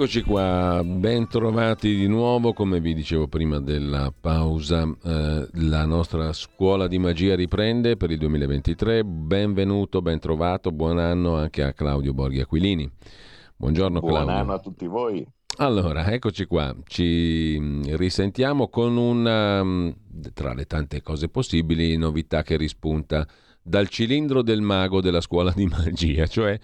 Eccoci qua, ben trovati di nuovo, come vi dicevo prima della pausa, eh, la nostra scuola di magia riprende per il 2023, benvenuto, ben trovato, buon anno anche a Claudio Borghi Aquilini. Buongiorno buon Claudio. Buon anno a tutti voi. Allora, eccoci qua, ci mm, risentiamo con una, mm, tra le tante cose possibili, novità che rispunta dal cilindro del mago della scuola di magia, cioè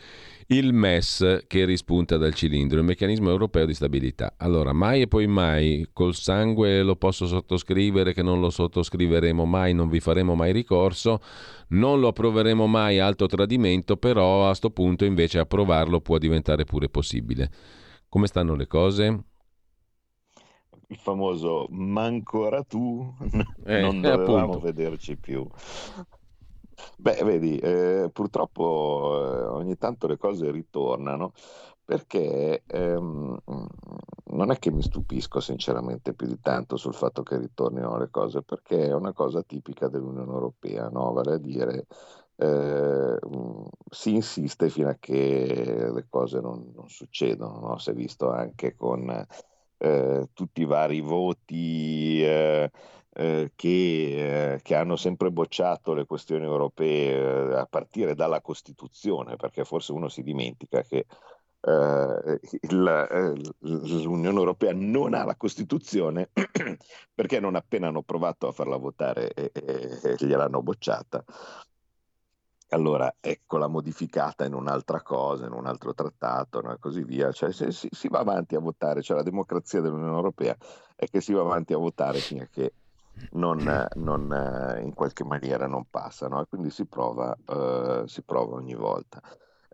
il MES che rispunta dal cilindro, il meccanismo europeo di stabilità. Allora, mai e poi mai, col sangue lo posso sottoscrivere che non lo sottoscriveremo mai, non vi faremo mai ricorso, non lo approveremo mai, alto tradimento, però a questo punto invece approvarlo può diventare pure possibile. Come stanno le cose? il famoso ma ancora tu eh, non dovevamo appunto. vederci più Beh, vedi, eh, purtroppo eh, ogni tanto le cose ritornano perché ehm, non è che mi stupisco sinceramente più di tanto sul fatto che ritornino le cose, perché è una cosa tipica dell'Unione Europea, no? vale a dire eh, si insiste fino a che le cose non, non succedono, no? si è visto anche con eh, tutti i vari voti eh, eh, che, eh, che, hanno sempre bocciato le questioni europee eh, a partire dalla Costituzione, perché forse uno si dimentica che il, l'Unione Europea non ha la Costituzione perché non appena hanno provato a farla votare gliel'hanno bocciata. Allora eccola modificata in un'altra cosa, in un altro trattato no? così via. Cioè, se, si, si, va avanti a votare, cioè la democrazia dell'Unione Europea è che si va avanti a votare che non, non, in qualche maniera non passano e quindi si prova, eh, si prova ogni volta.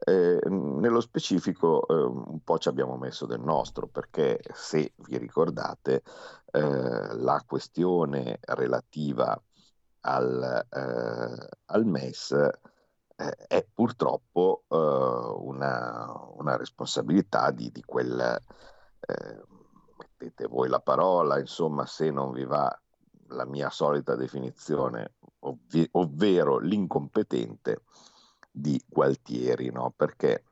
Eh, nello specifico eh, un po' ci abbiamo messo del nostro perché se vi ricordate eh, la questione relativa al, eh, al MES è purtroppo una, una, responsabilità di, di quel mettete voi la parola insomma se non vi va la mia solita definizione, ovvi- ovvero l'incompetente di Gualtieri, no? perché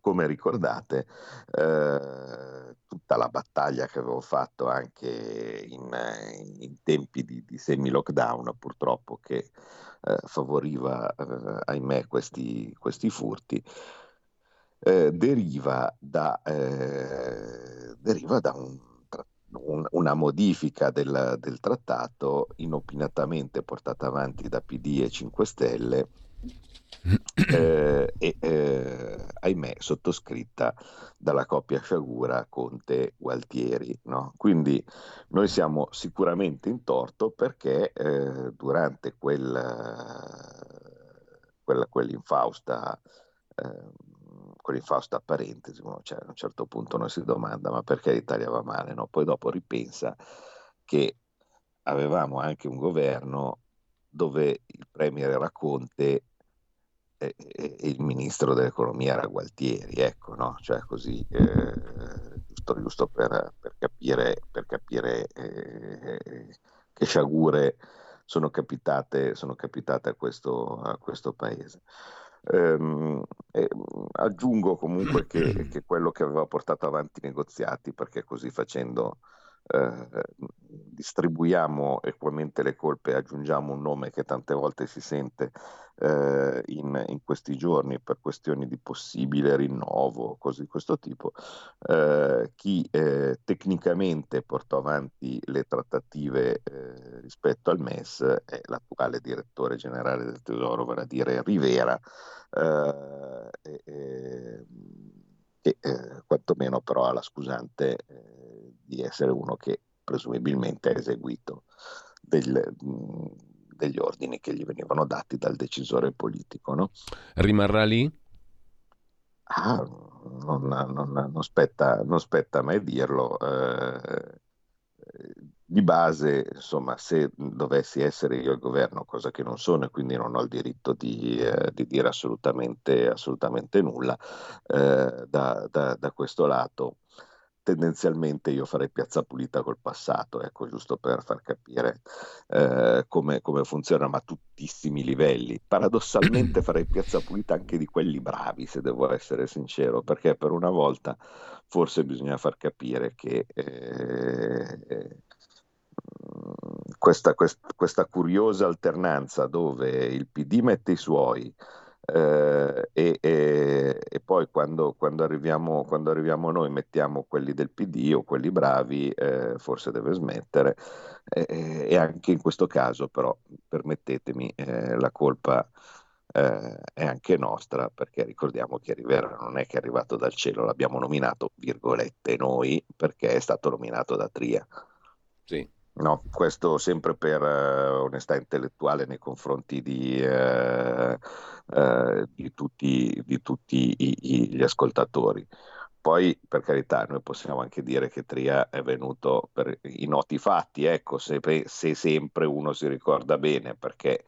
come ricordate, eh, tutta la battaglia che avevo fatto anche in, in tempi di, di semi-lockdown, purtroppo, che eh, favoriva, eh, ahimè, questi, questi furti, eh, deriva da, eh, deriva da un un, una modifica del, del, trattato inopinatamente portata avanti da PD e 5 Stelle eh, e eh, ahimè sottoscritta dalla coppia Sciagura Conte Gualtieri. No? Quindi noi siamo sicuramente in torto perché eh, durante quel, quella, quell'infausta eh, quell'infausta parentesi, cioè, a un certo punto uno si domanda ma perché l'Italia va male, no? poi dopo ripensa che avevamo anche un governo dove il premier era Conte e, e il ministro dell'economia era Gualtieri, ecco, no? cioè così, eh, giusto, giusto per, per, capire, per capire eh, che sciagure sono capitate, sono capitate a, questo, a questo paese. Ehm, eh, aggiungo comunque che, che, quello che aveva portato avanti i negoziati, perché così facendo eh, distribuiamo equamente le colpe e aggiungiamo un nome che tante volte si sente eh, in, in, questi giorni per questioni di possibile rinnovo, cose di questo tipo, eh, chi eh, tecnicamente portò avanti le trattative eh, rispetto al MES è l'attuale direttore generale del Tesoro, vale a dire Rivera, eh, e, e quantomeno però ha la scusante di essere uno che presumibilmente ha eseguito del, degli ordini che gli venivano dati dal decisore politico. No? Rimarrà lì? Ah, non, non, non, spetta, non, spetta, mai dirlo. Eh, di base, insomma, se dovessi essere io al governo, cosa che non sono e quindi non ho il diritto di, eh, di dire assolutamente, assolutamente nulla eh, da, da, da, questo lato, tendenzialmente io farei piazza pulita col passato, ecco, giusto per far capire eh, come, come, funziona, ma a tuttissimi livelli. Paradossalmente farei piazza pulita anche di quelli bravi, se devo essere sincero, perché per una volta forse bisogna far capire che eh, questa, questa, questa, curiosa alternanza dove il PD mette i suoi eh, e, e, e, poi quando, quando, arriviamo, quando, arriviamo, noi mettiamo quelli del PD o quelli bravi, eh, forse deve smettere. Eh, e anche in questo caso, però, permettetemi, eh, la colpa eh, è anche nostra, perché ricordiamo che Rivera non è che è arrivato dal cielo, l'abbiamo nominato, virgolette, noi, perché è stato nominato da Tria. Sì. No, questo sempre per eh, onestà intellettuale nei confronti di, eh, eh, di tutti, di tutti i, i, gli ascoltatori. Poi, per carità, noi possiamo anche dire che Tria è venuto per i noti fatti, ecco, se, se sempre uno si ricorda bene, perché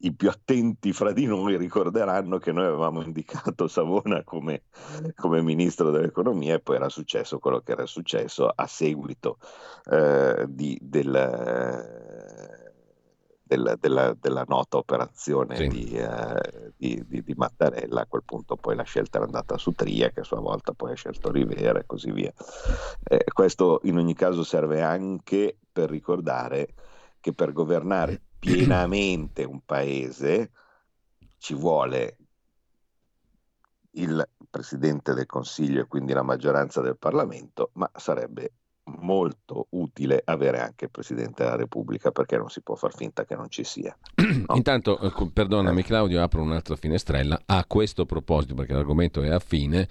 i più attenti fra di noi ricorderanno che noi avevamo indicato Savona come, come ministro dell'economia e poi era successo quello che era successo a seguito eh, di, del, del, della, della, nota operazione sì. di, eh, di, di, Mattarella. A quel punto poi la scelta era andata su Tria, che a sua volta poi ha scelto Rivera e così via. Eh, questo in ogni caso serve anche per ricordare che per governare pienamente un paese ci vuole il Presidente del Consiglio e quindi la maggioranza del Parlamento, ma sarebbe molto utile avere anche il Presidente della Repubblica perché non si può far finta che non ci sia. No? Intanto, eh, perdonami eh. Claudio, apro un'altra finestrella a questo proposito perché l'argomento è affine.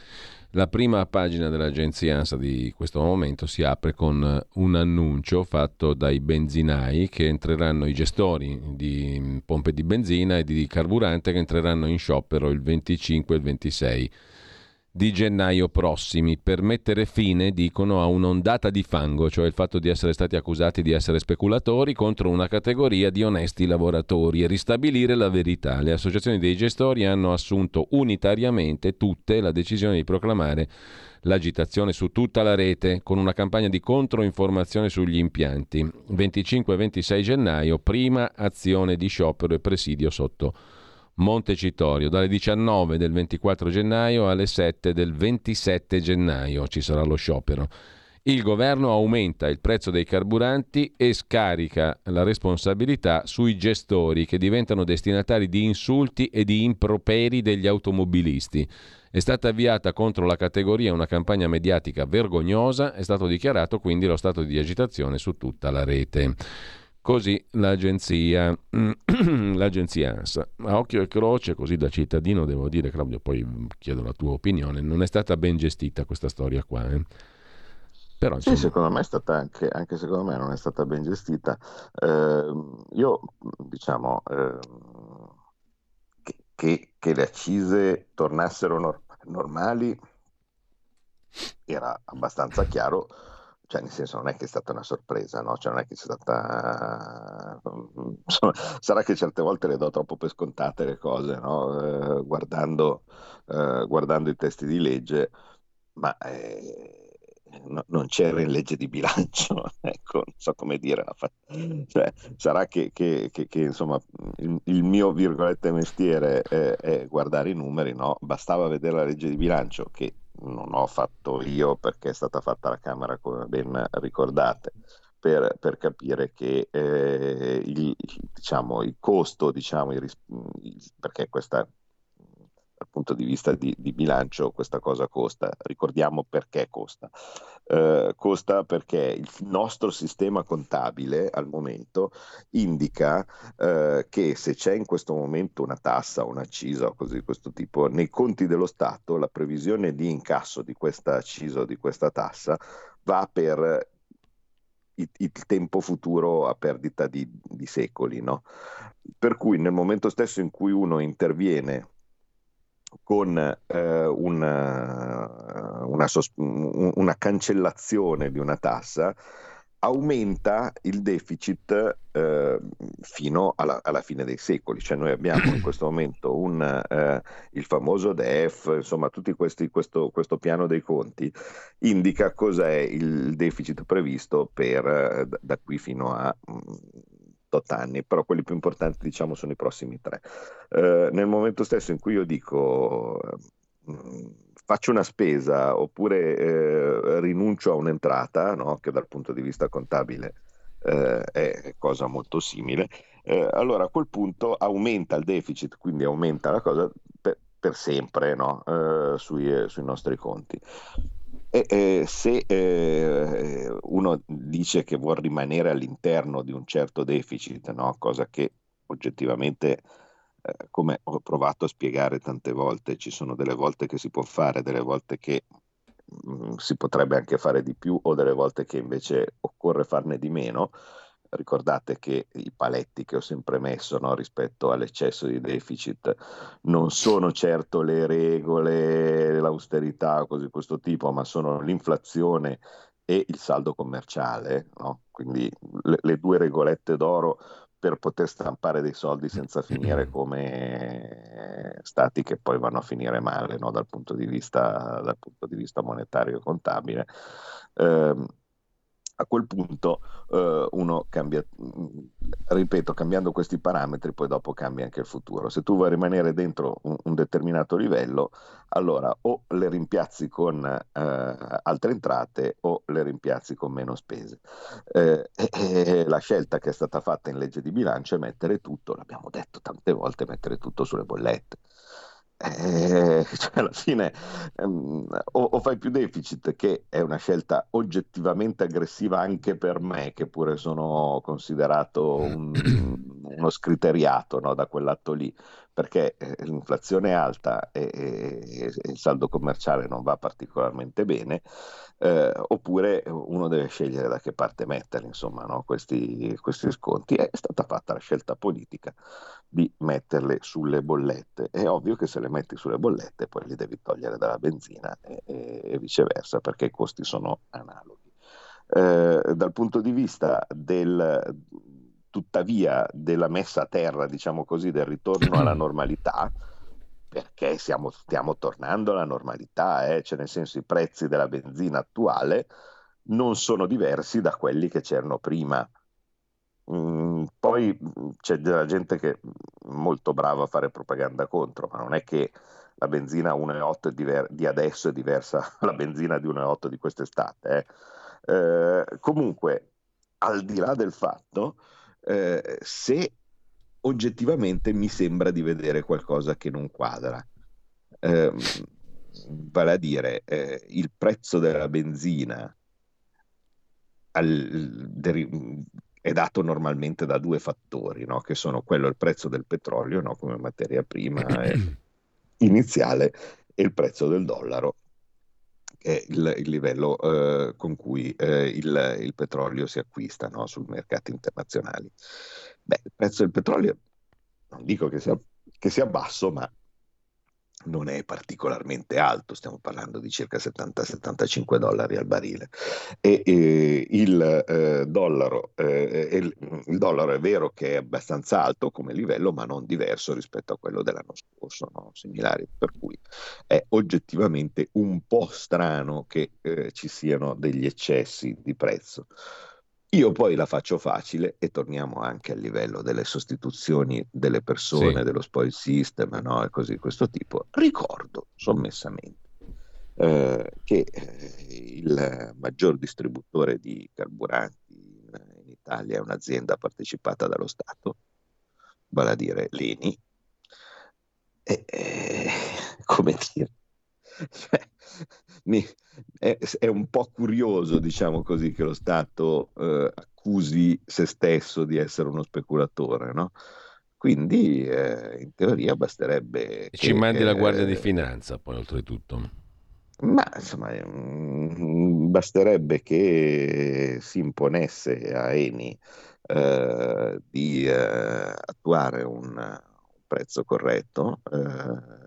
La prima pagina dell'agenzia ANSA di questo momento si apre con un annuncio fatto dai benzinai che entreranno, i gestori di pompe di benzina e di carburante che entreranno in sciopero il 25 e il 26 di gennaio prossimi per mettere fine, dicono, a un'ondata di fango, cioè il fatto di essere stati accusati di essere speculatori contro una categoria di onesti lavoratori e ristabilire la verità. Le associazioni dei gestori hanno assunto unitariamente tutte la decisione di proclamare l'agitazione su tutta la rete con una campagna di controinformazione sugli impianti. 25-26 gennaio, prima azione di sciopero e presidio sotto Montecitorio, dalle 19 del 24 gennaio alle 7 del 27 gennaio ci sarà lo sciopero. Il governo aumenta il prezzo dei carburanti e scarica la responsabilità sui gestori che diventano destinatari di insulti e di improperi degli automobilisti. È stata avviata contro la categoria una campagna mediatica vergognosa, è stato dichiarato quindi lo stato di agitazione su tutta la rete. Così l'agenzia, l'agenzia ANSA, a occhio e croce, così da cittadino devo dire, Claudio, poi chiedo la tua opinione, non è stata ben gestita questa storia qua. Eh? Però, insomma... Sì, secondo me è stata anche, anche secondo me non è stata ben gestita. Eh, io, diciamo, eh, che, che, le accise tornassero nor- normali era abbastanza chiaro cioè nel senso non è che è stata una sorpresa, no? Cioè non è che sia stata... Insomma, sarà che certe volte le do troppo per scontate le cose, no? eh, guardando, eh, guardando, i testi di legge, ma eh, no, non c'era in legge di bilancio, ecco, non so come dire. Cioè, sarà che, che, che, che insomma, il, il, mio virgolette mestiere è, è guardare i numeri, no? Bastava vedere la legge di bilancio che non ho fatto io perché è stata fatta la Camera, come ben ricordate, per, per capire che eh, il, diciamo, il, costo, diciamo, il, perché questa dal punto di vista di, di, bilancio questa cosa costa. Ricordiamo perché costa. Eh, costa perché il nostro sistema contabile al momento indica eh, che se c'è in questo momento una tassa, un'accisa o così di questo tipo, nei conti dello Stato la previsione di incasso di questa accisa o di questa tassa va per il tempo futuro a perdita di, di secoli. No? Per cui nel momento stesso in cui uno interviene con eh, un, uh, una, sos- una cancellazione di una tassa aumenta il deficit eh, fino alla, alla, fine dei secoli, cioè noi abbiamo in questo momento un, eh, il famoso DEF, insomma tutto questo, questo, piano dei conti indica cos'è il deficit previsto per, eh, da qui fino a mm, tot anni, però quelli più importanti diciamo sono i prossimi tre. Eh, nel momento stesso in cui io dico mm, faccio una spesa oppure eh, rinuncio a un'entrata, no? che dal punto di vista contabile eh, è cosa molto simile, eh, allora a quel punto aumenta il deficit, quindi aumenta la cosa per, per sempre no? Eh, sui, sui, nostri conti. Eh, se eh, uno dice che vuole rimanere all'interno di un certo deficit, no? cosa che oggettivamente eh, come ho provato a spiegare tante volte, ci sono delle volte che si può fare, delle volte che mh, mm, si potrebbe anche fare di più o delle volte che invece occorre farne di meno. Ricordate che i paletti che ho sempre messo no, rispetto all'eccesso di deficit non sono certo le regole, l'austerità o cose di questo tipo, ma sono l'inflazione e il saldo commerciale, no? quindi le, le, due regolette d'oro per poter stampare dei soldi senza finire come stati che poi vanno a finire male no? dal, punto vista, dal, punto di vista, monetario e contabile. Eh, a quel punto eh, uno cambia, ripeto, cambiando questi parametri, poi dopo cambia anche il futuro. Se tu vuoi rimanere dentro un, un determinato livello, allora o le rimpiazzi con eh, altre entrate o le rimpiazzi con meno spese. Eh, e, la scelta che è stata fatta in legge di bilancio è mettere tutto, l'abbiamo detto tante volte, mettere tutto sulle bollette eh, cioè alla fine ehm, o, o, fai più deficit, che è una scelta oggettivamente aggressiva anche per me, che pure sono considerato un, uno scriteriato no, da quell'atto lì, perché eh, l'inflazione è alta e, e, e, il saldo commerciale non va particolarmente bene, eh, oppure uno deve scegliere da che parte mettere insomma, no, questi, questi sconti. È stata fatta la scelta politica di metterle sulle bollette. È ovvio che se le metti sulle bollette poi li devi togliere dalla benzina e, e viceversa perché i costi sono analoghi. Eh, dal punto di vista del, tuttavia della messa a terra, diciamo così, del ritorno alla normalità, perché siamo, stiamo tornando alla normalità, eh? cioè nel senso i prezzi della benzina attuale non sono diversi da quelli che c'erano prima. Mm, poi mm, c'è della gente che è molto brava a fare propaganda contro, ma non è che la benzina 1,8 diver- di adesso è diversa dalla benzina di 1,8 di quest'estate. Eh. Eh, comunque, al di là del fatto, eh, se oggettivamente mi sembra di vedere qualcosa che non quadra. Eh, vale a dire, eh, il prezzo della benzina al, deri- è dato normalmente da due fattori, no? che sono quello il prezzo del petrolio no? come materia prima iniziale e il prezzo del dollaro, è il, il livello eh, con cui eh, il, il, petrolio si acquista no? sui mercati internazionali. Beh, il prezzo del petrolio non dico che sia, che sia basso, ma non è particolarmente alto, stiamo parlando di circa 70-75 dollari al barile. E, e il, eh, dollaro, eh, il, il, dollaro, è vero che è abbastanza alto come livello, ma non diverso rispetto a quello dell'anno scorso, no? similari, per cui è oggettivamente un po' strano che eh, ci siano degli eccessi di prezzo. Io poi la faccio facile e torniamo anche al livello delle sostituzioni delle persone, sì. dello spoil system no? e così di questo tipo. Ricordo sommessamente eh, che eh, il maggior distributore di carburanti in, in, Italia è un'azienda partecipata dallo Stato, vale a dire l'ENI. E, eh, come dire, cioè, mi, è, è, un po' curioso, diciamo così, che lo Stato eh, accusi se stesso di essere uno speculatore, no? Quindi eh, in teoria basterebbe... E che, ci mandi la Guardia di Finanza, poi oltretutto. Ma insomma, mm, basterebbe che si imponesse a Eni eh, di eh, attuare un, un, prezzo corretto eh,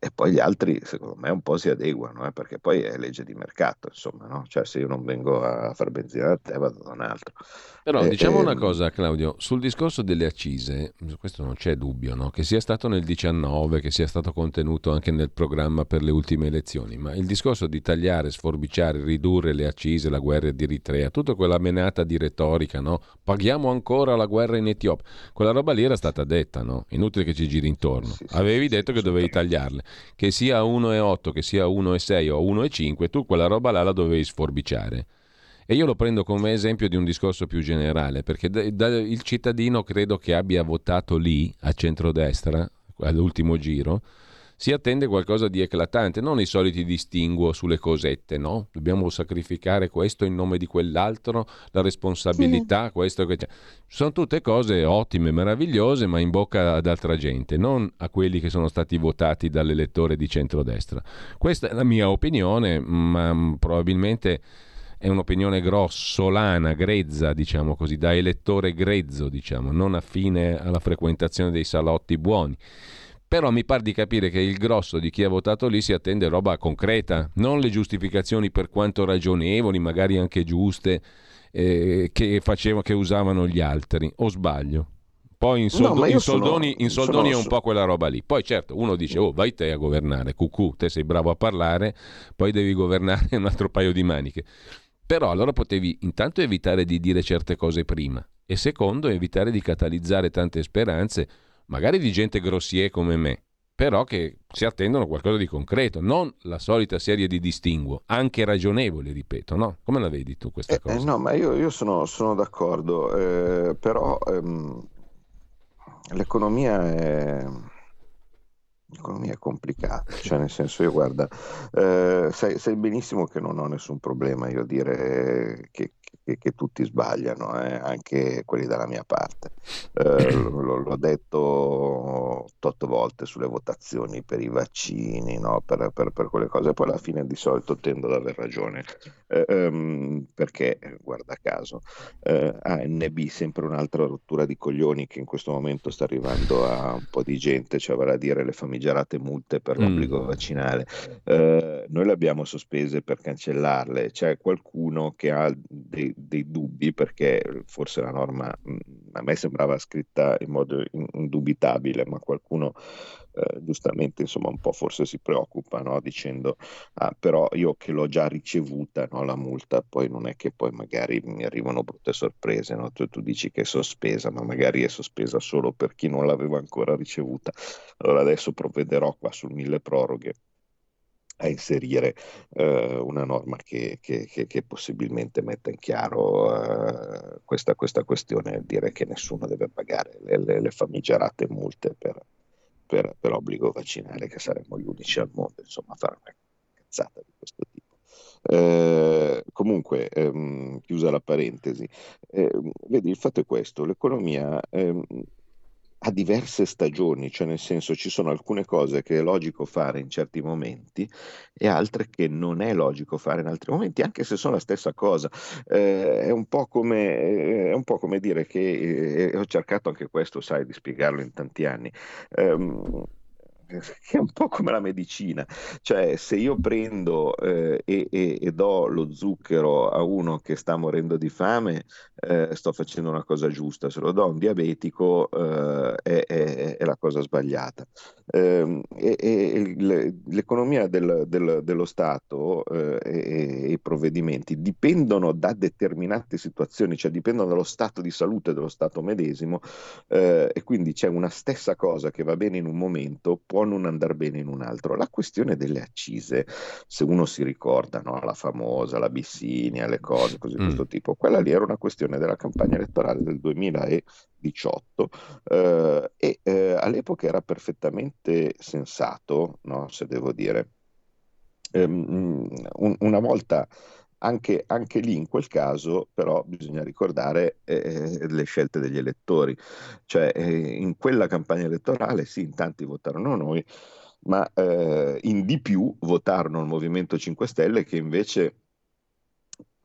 e poi gli altri, secondo me, un po' si adeguano, eh, perché poi è legge di mercato, insomma, no? Cioè, se io non vengo a far benzina da te, vado da un altro. Però e, diciamo e... una cosa, Claudio, sul discorso delle accise, questo non c'è dubbio, no? Che sia stato nel 19, che sia stato contenuto anche nel programma per le ultime elezioni, ma il discorso di tagliare, sforbiciare, ridurre le accise, la guerra di Eritrea, tutta quella menata di retorica, no? Paghiamo ancora la guerra in Etiopia. Quella roba lì era stata detta, no? Inutile che ci giri intorno. Sì, sì, Avevi sì, detto che dovevi tagliarle che sia 1,8, che sia 1,6 o 1,5, tu quella roba là la dovevi sforbiciare. E io lo prendo come esempio di un discorso più generale, perché da, da, il cittadino credo che abbia votato lì, a centrodestra, all'ultimo giro, si attende qualcosa di eclatante, non i soliti distinguo sulle cosette, no? Dobbiamo sacrificare questo in nome di quell'altro, la responsabilità, sì. questo che c'è. Sono tutte cose ottime, meravigliose, ma in bocca ad altra gente, non a quelli che sono stati votati dall'elettore di centrodestra. Questa è la mia opinione, ma probabilmente è un'opinione grossolana, grezza, diciamo così, da elettore grezzo, diciamo, non affine alla frequentazione dei salotti buoni. Però mi pare di capire che il grosso di chi ha votato lì si attende roba concreta, non le giustificazioni per quanto ragionevoli, magari anche giuste, eh, che, facevano, che usavano gli altri. O sbaglio? Poi in, soldo, no, in soldoni, sono, in soldoni è un po' quella roba lì. Poi certo, uno dice, oh vai te a governare, cucù, te sei bravo a parlare, poi devi governare un altro paio di maniche. Però allora potevi intanto evitare di dire certe cose prima e secondo evitare di catalizzare tante speranze magari di gente grossier come me, però che si attendono qualcosa di concreto, non la solita serie di distinguo, anche ragionevoli, ripeto, no? Come la vedi tu questa eh, cosa? Eh, no, ma io, io sono, sono, d'accordo, eh, però ehm, l'economia è... L'economia è complicata, cioè nel senso io guarda, eh, sai, sai, benissimo che non ho nessun problema io dire che, che, che tutti sbagliano, eh, anche quelli dalla mia parte. Eh, l- l'ho detto otto volte sulle votazioni per i vaccini, no? per, per, per, quelle cose, poi alla fine di solito tendo ad aver ragione, ehm, perché guarda caso, eh, ANB sempre un'altra rottura di coglioni che in questo momento sta arrivando a un po' di gente, cioè vale a dire le famigerate multe per l'obbligo mm. vaccinale. Eh, noi le abbiamo sospese per cancellarle, c'è qualcuno che ha dei, dei dubbi perché forse la norma mm, a me sembrava scritta in modo indubitabile, ma qualcuno eh, giustamente insomma un po' forse si preoccupa no? dicendo ah, però io che l'ho già ricevuta no? la multa poi non è che poi magari mi arrivano brutte sorprese no? tu, tu dici che è sospesa ma magari è sospesa solo per chi non l'aveva ancora ricevuta allora adesso provvederò qua sul mille proroghe a inserire eh, una norma che, che, che, che, possibilmente metta in chiaro eh, questa, questa, questione, dire che nessuno deve pagare le, le, le famigerate multe per, per, per, obbligo vaccinale, che saremmo gli unici al mondo, insomma, a fare una cazzata di questo tipo. Eh, comunque, ehm, chiusa la parentesi, eh, vedi, il fatto è questo, l'economia ehm, ha diverse stagioni, cioè nel senso ci sono alcune cose che è logico fare in certi momenti e altre che non è logico fare in altri momenti, anche se sono la stessa cosa. Eh, è, un come, è, un po come, dire che, eh, ho cercato anche questo, sai, di spiegarlo in tanti anni. Eh, che è un po' come la medicina, cioè se io prendo eh, e, e, e, do lo zucchero a uno che sta morendo di fame, eh, sto facendo una cosa giusta, se lo do a un diabetico eh, è, è, è, la cosa sbagliata. Ehm, e, l'economia del, del, dello Stato eh, e, i provvedimenti dipendono da determinate situazioni, cioè dipendono dallo stato di salute dello Stato medesimo eh, e quindi c'è una stessa cosa che va bene in un momento, può può non andare bene in un altro. La questione delle accise, se uno si ricorda, no, la famosa, la Bissinia, le cose così di mm. questo tipo, quella lì era una questione della campagna elettorale del 2018 eh, e eh, all'epoca era perfettamente sensato, no, se devo dire. Um, un, una volta anche, anche, lì in quel caso però bisogna ricordare eh, le scelte degli elettori, cioè eh, in quella campagna elettorale sì, in tanti votarono noi, ma eh, in di più votarono il Movimento 5 Stelle che invece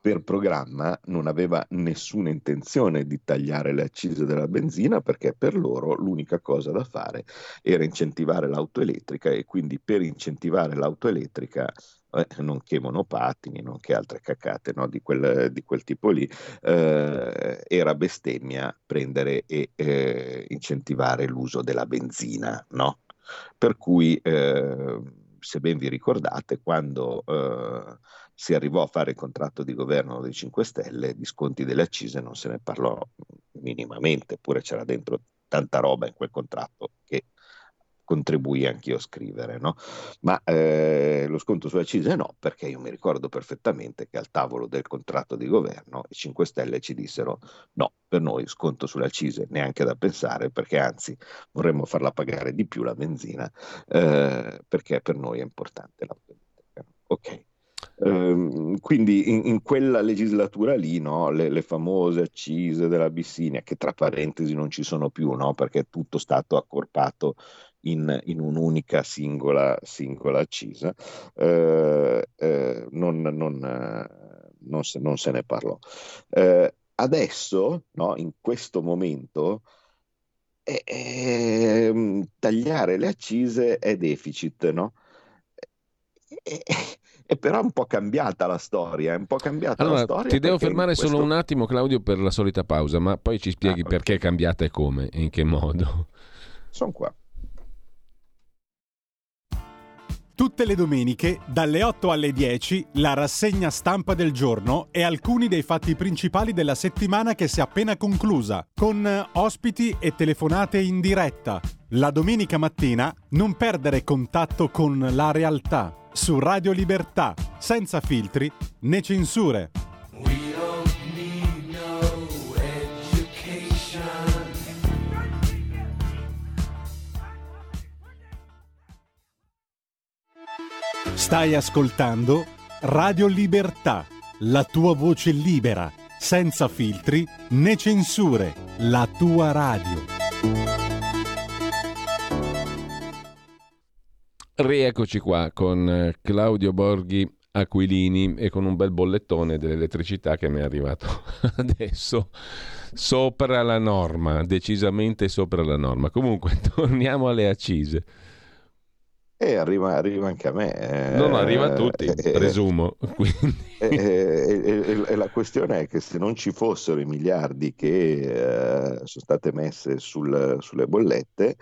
per programma non aveva nessuna intenzione di tagliare le accise della benzina perché per loro l'unica cosa da fare era incentivare l'auto elettrica e quindi per incentivare l'auto elettrica eh, nonché monopattini, nonché altre cacate no, di, quel, di, quel, tipo lì, eh, era bestemmia prendere e eh, incentivare l'uso della benzina. No? Per cui, eh, se ben vi ricordate, quando eh, si arrivò a fare il contratto di governo dei 5 Stelle, di sconti delle accise non se ne parlò minimamente, eppure c'era dentro tanta roba in quel contratto che contribuì anch'io a scrivere, no? ma eh, lo sconto sulle accise no, perché io mi ricordo perfettamente che al tavolo del contratto di governo i 5 Stelle ci dissero no, per noi sconto sulle accise neanche da pensare, perché anzi vorremmo farla pagare di più la benzina, eh, perché per noi è importante elettrica. Ok. Ehm, quindi in, in, quella legislatura lì, no, le, le, famose accise dell'Abissinia, che tra parentesi non ci sono più, no, perché è tutto stato accorpato in, in un'unica singola, singola accisa, eh, eh, non, non, non, se, non, se, ne parlò. Eh, adesso, no, in questo momento, ehm, tagliare le accise è deficit, no? E però è un po' cambiata la storia, è un po' cambiata allora, la storia. Ti devo fermare questo... solo un attimo, Claudio, per la solita pausa, ma poi ci spieghi ah, perché è cambiata e come e in che modo. Sono qua. Tutte le domeniche, dalle 8 alle 10, la rassegna stampa del giorno e alcuni dei fatti principali della settimana che si è appena conclusa, con ospiti e telefonate in diretta. La domenica mattina non perdere contatto con la realtà su Radio Libertà, senza filtri né censure. Stai ascoltando Radio Libertà, la tua voce libera, senza filtri né censure, la tua radio. Rieccoci qua con eh, Claudio Borghi Aquilini e con un bel bollettone dell'elettricità che mi è arrivato adesso sopra la norma, decisamente sopra la norma. Comunque, torniamo alle accise. E arriva, arriva anche a me. Eh, non arriva a tutti, eh, presumo. Eh, eh, e la questione è che se non ci fossero i miliardi che eh, sono state messe sul, sulle bollette,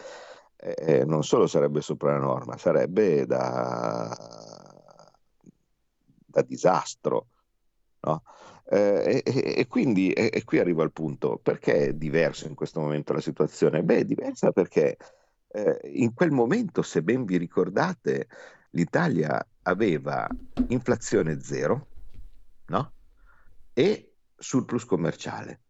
eh, non solo sarebbe sopra la norma, sarebbe da, da disastro. No? Eh, e, e, quindi e, qui arrivo al punto, perché è diverso in questo momento la situazione? Beh, è diversa perché eh, in quel momento, se ben vi ricordate, l'Italia aveva inflazione zero no? e surplus commerciale.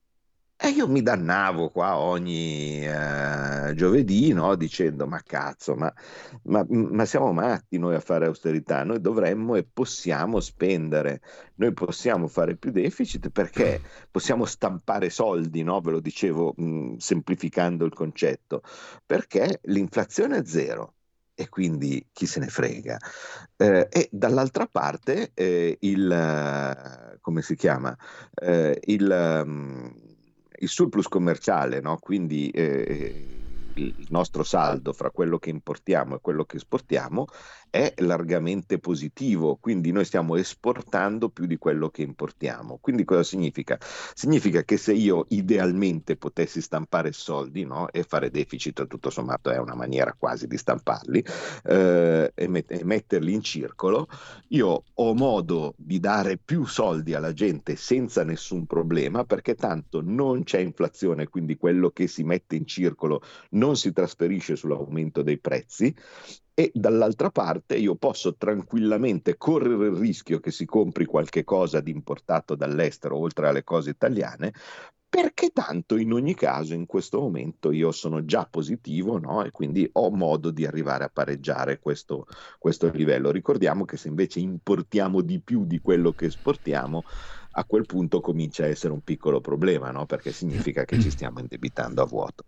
E io mi dannavo qua ogni eh, giovedì no? dicendo ma cazzo, ma, ma, ma, siamo matti noi a fare austerità, noi dovremmo e possiamo spendere, noi possiamo fare più deficit perché possiamo stampare soldi, no? ve lo dicevo mh, semplificando il concetto, perché l'inflazione è zero e quindi chi se ne frega. Eh, e dall'altra parte eh, il, come si chiama, eh, il... Um, il surplus commerciale, no? quindi eh, il nostro saldo fra quello che importiamo e quello che esportiamo è largamente positivo, quindi noi stiamo esportando più di quello che importiamo. Quindi cosa significa? Significa che se io idealmente potessi stampare soldi no? e fare deficit, tutto sommato è una maniera quasi di stamparli eh, e, met- e metterli in circolo, io ho modo di dare più soldi alla gente senza nessun problema perché tanto non c'è inflazione, quindi quello che si mette in circolo non si trasferisce sull'aumento dei prezzi e dall'altra parte io posso tranquillamente correre il rischio che si compri qualche cosa di importato dall'estero oltre alle cose italiane perché tanto in ogni caso in questo momento io sono già positivo no? e quindi ho modo di arrivare a pareggiare questo, questo livello. Ricordiamo che se invece importiamo di più di quello che esportiamo, a quel punto comincia a essere un piccolo problema, no? perché significa che ci stiamo indebitando a vuoto.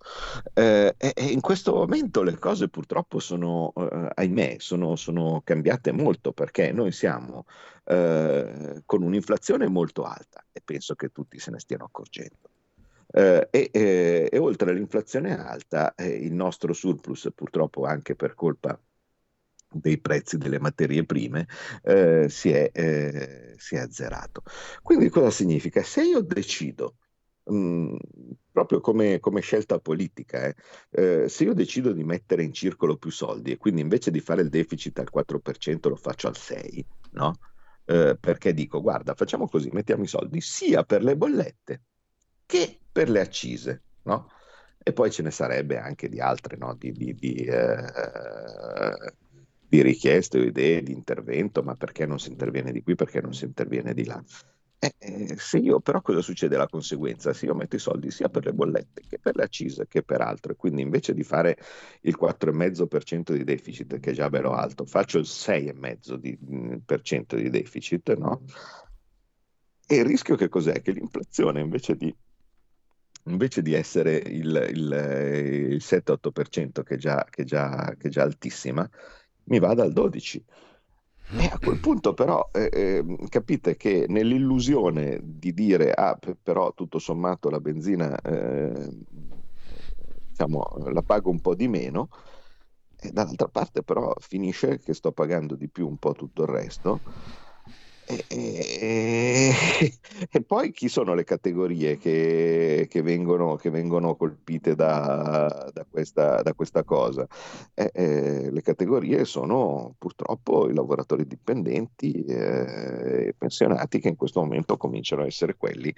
Eh, e, e, in questo momento le cose purtroppo sono, eh, ahimè, sono, sono, cambiate molto perché noi siamo eh, con un'inflazione molto alta e penso che tutti se ne stiano accorgendo. Eh, e, e, e, oltre all'inflazione alta, eh, il nostro surplus, purtroppo anche per colpa dei prezzi delle materie prime eh, si, è, eh, si, è, azzerato. Quindi cosa significa? Se io decido, mh, mm, proprio come, come, scelta politica, eh, eh, se io decido di mettere in circolo più soldi e quindi invece di fare il deficit al 4% lo faccio al 6%, no? Eh, perché dico, guarda, facciamo così, mettiamo i soldi sia per le bollette che per le accise, no? E poi ce ne sarebbe anche di altre, no? di, di, di eh, di richieste o idee di intervento, ma perché non si interviene di qui, perché non si interviene di là. Eh, eh, se io, però cosa succede la conseguenza? Se io metto i soldi sia per le bollette che per le accise che per altro, e quindi invece di fare il 4,5% di deficit, che è già bello alto, faccio il 6,5% di, mm, di deficit, no? E il rischio che cos'è? Che l'inflazione invece di invece di essere il, il, il 7-8% che è già, che, già, che già altissima, mi vada al 12. E a quel punto però eh, eh, capite che nell'illusione di dire ah però tutto sommato la benzina eh, diciamo, la pago un po' di meno e dall'altra parte però finisce che sto pagando di più un po' tutto il resto e, e, e, poi chi sono le categorie che, che, vengono, che vengono, colpite da, da, questa, da questa, cosa? Eh, eh, le categorie sono purtroppo i lavoratori dipendenti e eh, pensionati che in questo momento cominciano a essere quelli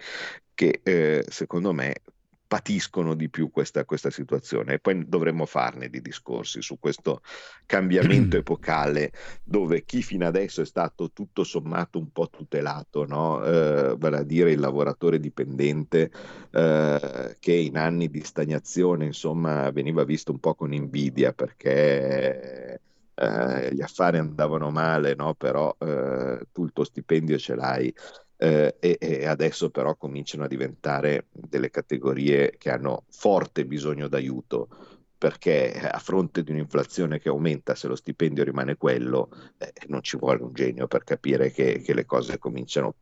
che eh, secondo me patiscono di più questa, questa, situazione e poi dovremmo farne di discorsi su questo cambiamento epocale dove chi fino adesso è stato tutto sommato un po' tutelato, no? eh, vale a dire il lavoratore dipendente eh, che in anni di stagnazione insomma veniva visto un po' con invidia perché eh, gli affari andavano male, no? però eh, tu il tuo stipendio ce l'hai eh, e, e, adesso però cominciano a diventare delle categorie che hanno forte bisogno d'aiuto perché a fronte di un'inflazione che aumenta se lo stipendio rimane quello eh, non ci vuole un genio per capire che, che le cose cominciano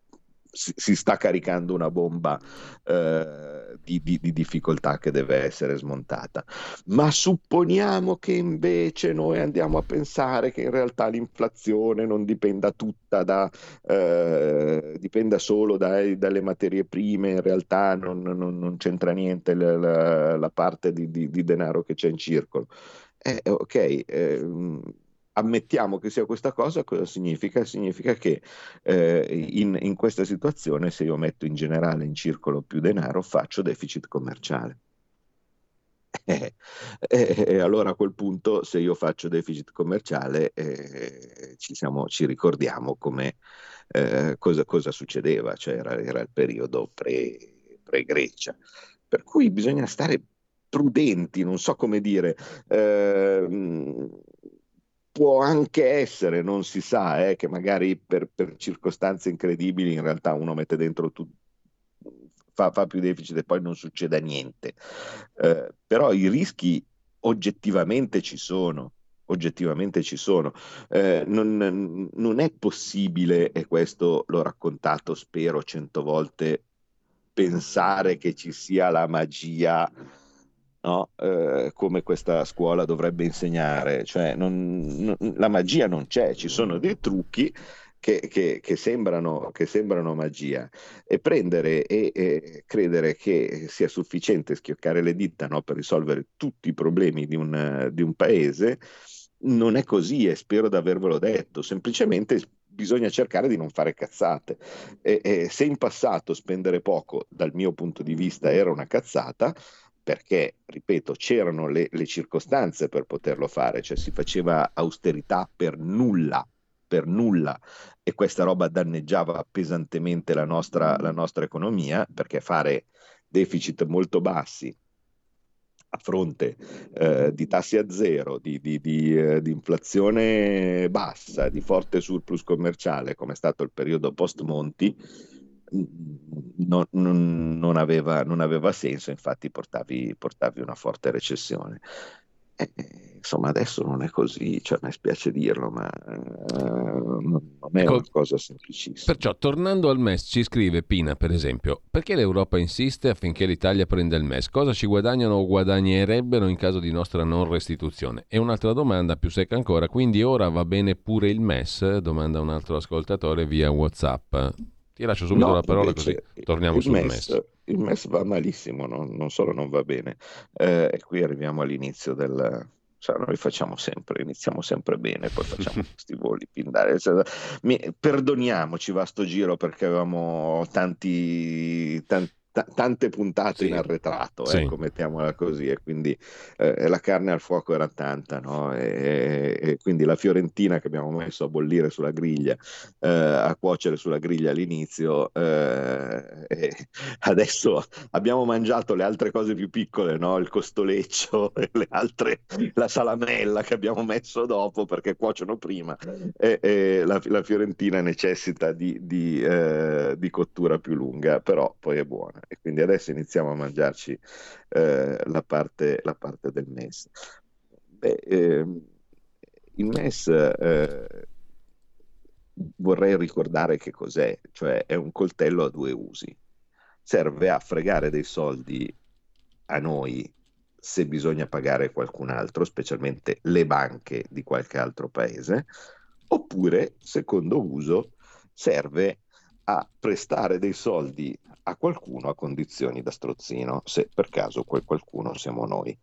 si, sta caricando una bomba eh, di, di, di, difficoltà che deve essere smontata. Ma supponiamo che invece noi andiamo a pensare che in realtà l'inflazione non dipenda tutta da, eh, dipenda solo dai, dalle materie prime, in realtà non, non, non c'entra niente la, la, la parte di, di, denaro che c'è in circolo. Eh, ok, eh, ammettiamo che sia questa cosa, cosa significa? Significa che eh, in, in, questa situazione, se io metto in generale in circolo più denaro, faccio deficit commerciale. E eh, eh, allora a quel punto, se io faccio deficit commerciale, eh, ci, siamo, ci, ricordiamo come, eh, cosa, cosa, succedeva, cioè era, era il periodo pre, pre-Grecia. Per cui bisogna stare prudenti, non so come dire. Eh, può anche essere, non si sa, eh, che magari per, per, circostanze incredibili in realtà uno mette dentro tutto. Fa, fa, più deficit e poi non succeda niente. Eh, però i rischi oggettivamente ci sono. Oggettivamente ci sono. Eh, non, non, è possibile, e questo l'ho raccontato spero cento volte, pensare che ci sia la magia no? eh, come questa scuola dovrebbe insegnare, cioè non, non, la magia non c'è, ci sono dei trucchi che, che, che, sembrano, che sembrano, magia e prendere e, e, credere che sia sufficiente schioccare le dita no, per risolvere tutti i problemi di un, di un paese non è così e spero di avervelo detto, semplicemente bisogna cercare di non fare cazzate. E, e se in passato spendere poco, dal mio punto di vista, era una cazzata, perché, ripeto, c'erano le, le, circostanze per poterlo fare, cioè si faceva austerità per nulla, per nulla, e questa roba danneggiava pesantemente la nostra, la nostra economia, perché fare deficit molto bassi a fronte eh, di tassi a zero, di, di, di, eh, di, inflazione bassa, di forte surplus commerciale, come è stato il periodo post-Monti, non, non, non, aveva, non, aveva, senso, infatti portavi, portavi una forte recessione. E, insomma, adesso non è così, cioè, mi spiace dirlo, ma uh, non è ecco, una cosa semplicissima. Perciò, tornando al MES, ci scrive Pina, per esempio, perché l'Europa insiste affinché l'Italia prenda il MES? Cosa ci guadagnano o guadagnerebbero in caso di nostra non restituzione? E un'altra domanda più secca ancora, quindi ora va bene pure il MES? Domanda un altro ascoltatore via WhatsApp. Ti lascio subito no, la parola così torniamo sul MES. MES. Il MES va malissimo, no? non solo non va bene. Eh, e qui arriviamo all'inizio del... Cioè, noi facciamo sempre, iniziamo sempre bene, poi facciamo questi voli pindare. Cioè, mi, perdoniamoci va sto giro perché avevamo tanti, tanti t- tante puntate sì. in arretrato, sì. ecco, mettiamola così, e quindi eh, la carne al fuoco era tanta, no? e, e, quindi la fiorentina che abbiamo messo a bollire sulla griglia, eh, a cuocere sulla griglia all'inizio, eh, adesso abbiamo mangiato le altre cose più piccole, no? il costoleccio, le altre, la salamella che abbiamo messo dopo perché cuociono prima, e, e la, la, fiorentina necessita di, di, eh, di cottura più lunga, però poi è buona e quindi adesso iniziamo a mangiarci eh, la, parte, la, parte, del MES. Beh, eh, il MES eh, vorrei ricordare che cos'è, cioè è un coltello a due usi, serve a fregare dei soldi a noi se bisogna pagare qualcun altro, specialmente le banche di qualche altro paese, oppure, secondo uso, serve a prestare dei soldi a qualcuno a condizioni da strozzino, se per caso quel qualcuno siamo noi.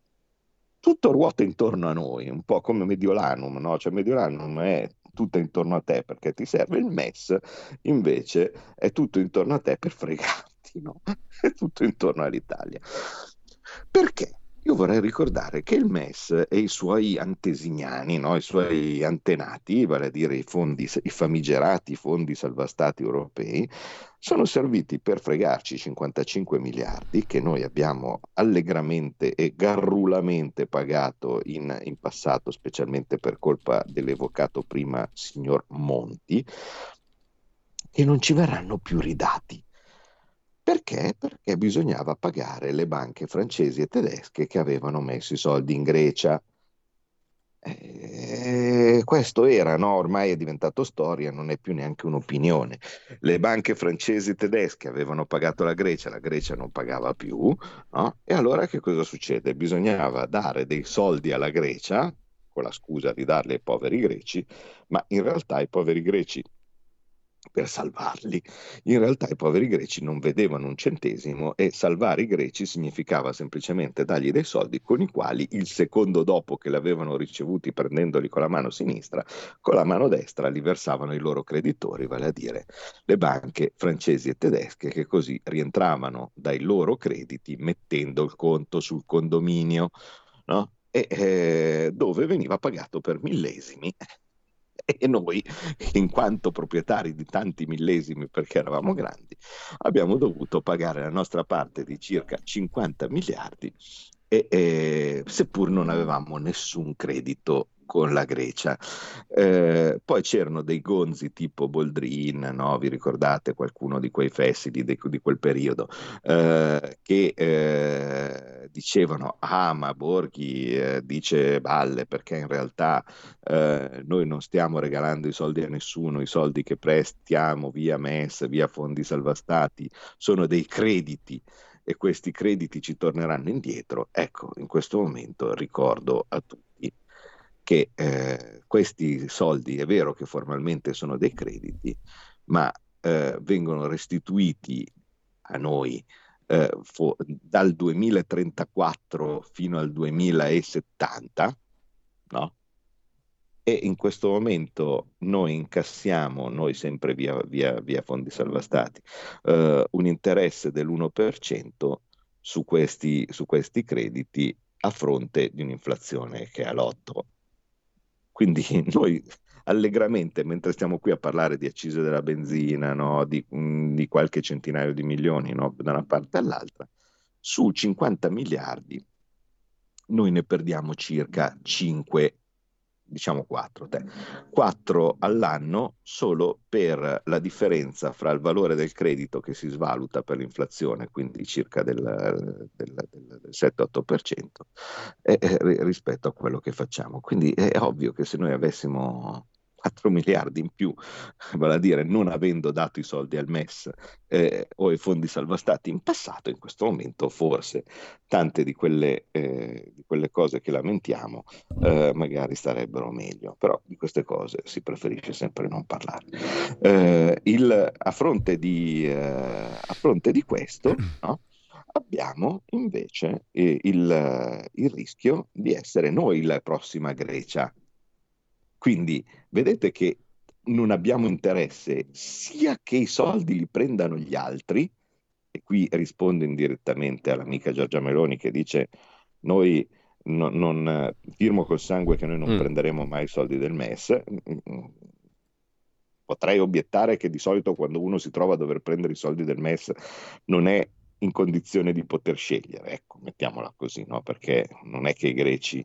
Tutto ruota intorno a noi, un po' come Mediolanum, no? Cioè Mediolanum è tutto intorno a te perché ti serve, il MES invece è tutto intorno a te per fregarti, no? È tutto intorno all'Italia. Perché? Io vorrei ricordare che il MES e i suoi antesignani, no? i suoi antenati, vale a dire i, fondi, i famigerati fondi salvastati europei, sono serviti per fregarci 55 miliardi che noi abbiamo allegramente e garrulamente pagato in, in passato, specialmente per colpa dell'evocato prima signor Monti, e non ci verranno più ridati. Perché? Perché bisognava pagare le banche francesi e tedesche che avevano messo i soldi in Grecia. Eh, questo era, no? ormai è diventato storia, non è più neanche un'opinione. Le banche francesi e tedesche avevano pagato la Grecia, la Grecia non pagava più, no? e allora che cosa succede? Bisognava dare dei soldi alla Grecia, con la scusa di darli ai poveri greci, ma in realtà i poveri greci per salvarli. In realtà i poveri greci non vedevano un centesimo e salvare i greci significava semplicemente dargli dei soldi con i quali il secondo dopo che li avevano ricevuti prendendoli con la mano sinistra, con la mano destra li versavano i loro creditori, vale a dire le banche francesi e tedesche che così rientravano dai loro crediti mettendo il conto sul condominio, no? e, eh, dove veniva pagato per millesimi e noi, in quanto proprietari di tanti millesimi perché eravamo grandi, abbiamo dovuto pagare la nostra parte di circa 50 miliardi e, e, seppur non avevamo nessun credito con la Grecia. Eh, poi c'erano dei gonzi tipo Boldrin, no? vi ricordate qualcuno di quei fessili di, di quel periodo, eh, che eh, dicevano, ah ma Borghi eh, dice balle perché in realtà eh, noi non stiamo regalando i soldi a nessuno, i soldi che prestiamo via MES, via fondi salvastati, sono dei crediti e questi crediti ci torneranno indietro. Ecco, in questo momento ricordo a tutti che eh, questi soldi è vero che formalmente sono dei crediti, ma eh, vengono restituiti a noi eh, fo- dal 2034 fino al 2070, no? E in questo momento noi incassiamo, noi sempre via, via, via fondi salvastati, eh, un interesse dell'1% su questi, su questi crediti a fronte di un'inflazione che è all'8 quindi noi allegramente, mentre stiamo qui a parlare di accise della benzina, no? di, mh, mm, di, qualche centinaio di milioni no? da una parte all'altra, su 50 miliardi noi ne perdiamo circa 5 diciamo 4, 4 all'anno solo per la differenza fra il valore del credito che si svaluta per l'inflazione, quindi circa del, del, del 7-8%, eh, rispetto a quello che facciamo. Quindi è ovvio che se noi avessimo 4 miliardi in più, vale a dire non avendo dato i soldi al MES eh, o ai fondi salva stati in passato, in questo momento forse tante di quelle, eh, di quelle cose che lamentiamo eh, magari starebbero meglio, però di queste cose si preferisce sempre non parlare. Eh, il, a, fronte di, eh, a, fronte di, questo, no? abbiamo invece il, il rischio di essere noi la prossima Grecia quindi vedete che non abbiamo interesse sia che i soldi li prendano gli altri, e qui rispondo indirettamente all'amica Giorgia Meloni che dice noi no, non firmo col sangue che noi non mm. prenderemo mai i soldi del MES. Potrei obiettare che di solito quando uno si trova a dover prendere i soldi del MES non è in condizione di poter scegliere, ecco, mettiamola così, no? perché non è che i greci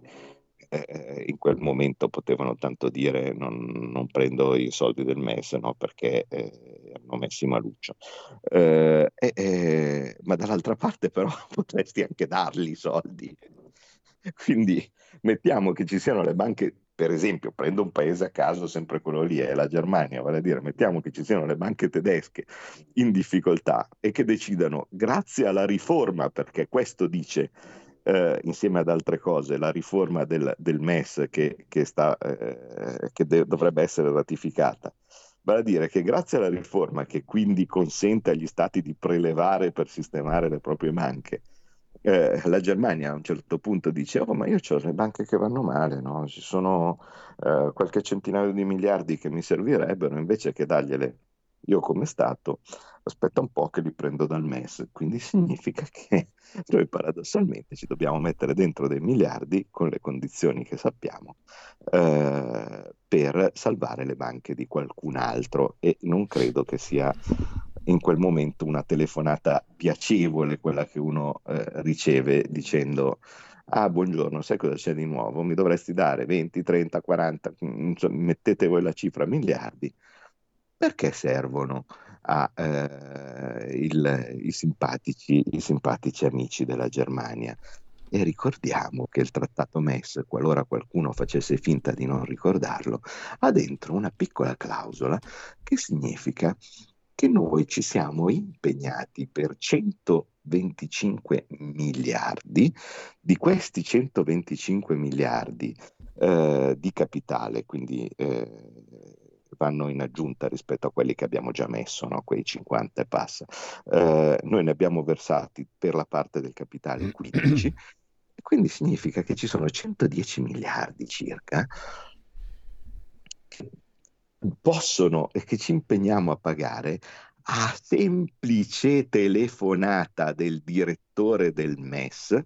eh, in quel momento potevano tanto dire non, non, prendo i soldi del MES no? perché eh, hanno messo maluccio. Eh, ma dall'altra parte però potresti anche dargli i soldi. Quindi mettiamo che ci siano le banche, per esempio, prendo un paese a caso, sempre quello lì, è la Germania, vale a dire, mettiamo che ci siano le banche tedesche in difficoltà e che decidano, grazie alla riforma, perché questo dice eh, insieme ad altre cose, la riforma del, del MES che, che, sta, eh, che de- dovrebbe essere ratificata. Vale a dire che grazie alla riforma che quindi consente agli stati di prelevare per sistemare le proprie banche, eh, la Germania a un certo punto dice: Oh, ma io ho le banche che vanno male, no? ci sono eh, qualche centinaio di miliardi che mi servirebbero invece che dargliele io come Stato aspetta un po' che li prendo dal MES, quindi significa che noi paradossalmente ci dobbiamo mettere dentro dei miliardi con le condizioni che sappiamo eh, per salvare le banche di qualcun altro. E non credo che sia in quel momento una telefonata piacevole quella che uno eh, riceve dicendo ah buongiorno, sai cosa c'è di nuovo? Mi dovresti dare 20, 30, 40, insomma, mettete voi la cifra miliardi perché servono a, eh, simpatici, simpatici amici della Germania? E ricordiamo che il trattato MES, qualora qualcuno facesse finta di non ricordarlo, ha dentro una piccola clausola che significa che noi ci siamo impegnati per 125 miliardi, di questi 125 miliardi eh, di capitale, quindi eh, vanno in aggiunta rispetto a quelli che abbiamo già messo, no? quei 50 e passa. Eh, noi ne abbiamo versati per la parte del capitale 15, e quindi significa che ci sono 110 miliardi circa che possono e che ci impegniamo a pagare a semplice telefonata del direttore del MES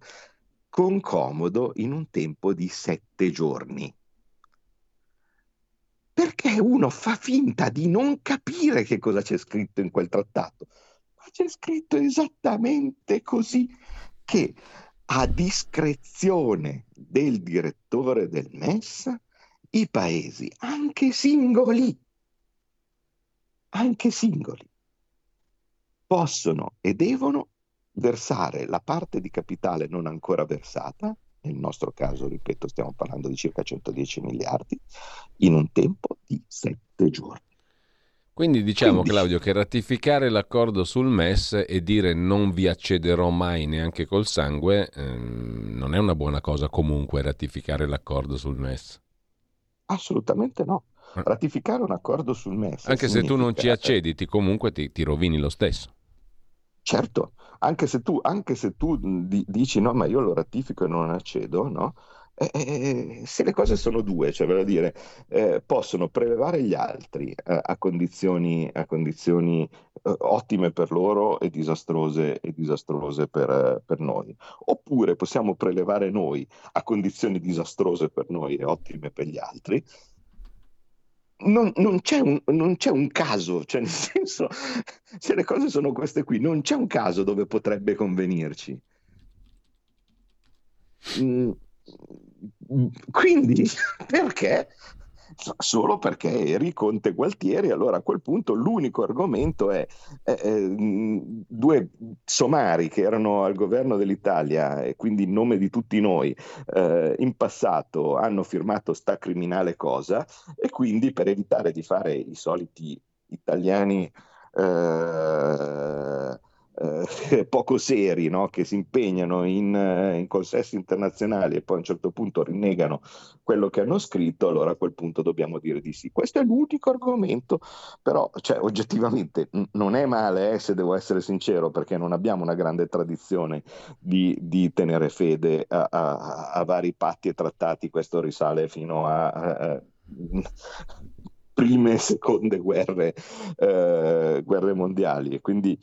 con comodo in un tempo di sette giorni perché uno fa finta di non capire che cosa c'è scritto in quel trattato. Ma c'è scritto esattamente così che a discrezione del direttore del MES i paesi, anche singoli, anche singoli, possono e devono versare la parte di capitale non ancora versata nel nostro caso, ripeto, stiamo parlando di circa 110 miliardi, in un tempo di sette giorni. Quindi diciamo Quindi... Claudio che ratificare l'accordo sul MES e dire non vi accederò mai neanche col sangue ehm, non è una buona cosa comunque ratificare l'accordo sul MES. Assolutamente no. Ah. Ratificare un accordo sul MES. Anche se tu non ci accedi, ti, comunque ti, ti rovini lo stesso. Certo, anche se tu, anche se tu di, dici no, ma io lo ratifico e non accedo, no? Eh, eh, se le cose sono due, cioè voglio dire, eh, possono prelevare gli altri eh, a condizioni, a condizioni eh, ottime per loro e disastrose, e disastrose per, per, noi, oppure possiamo prelevare noi a condizioni disastrose per noi e ottime per gli altri, non, non, c'è un, non, c'è un, caso, cioè nel senso, se le cose sono queste qui, non c'è un caso dove potrebbe convenirci. Mm, quindi perché? Solo perché eri Conte Gualtieri, allora a quel punto l'unico argomento è eh, due somari che erano al governo dell'Italia e quindi in nome di tutti noi eh, in passato hanno firmato sta criminale cosa e quindi per evitare di fare i soliti italiani eh, eh, poco seri, no? che si impegnano in, eh, in, consessi internazionali e poi a un certo punto rinnegano quello che hanno scritto, allora a quel punto dobbiamo dire di sì. Questo è l'unico argomento, però cioè, oggettivamente non è male, eh, se devo essere sincero, perché non abbiamo una grande tradizione di, di tenere fede a, a, a, vari patti e trattati, questo risale fino a... a prime e seconde guerre, eh, guerre mondiali e quindi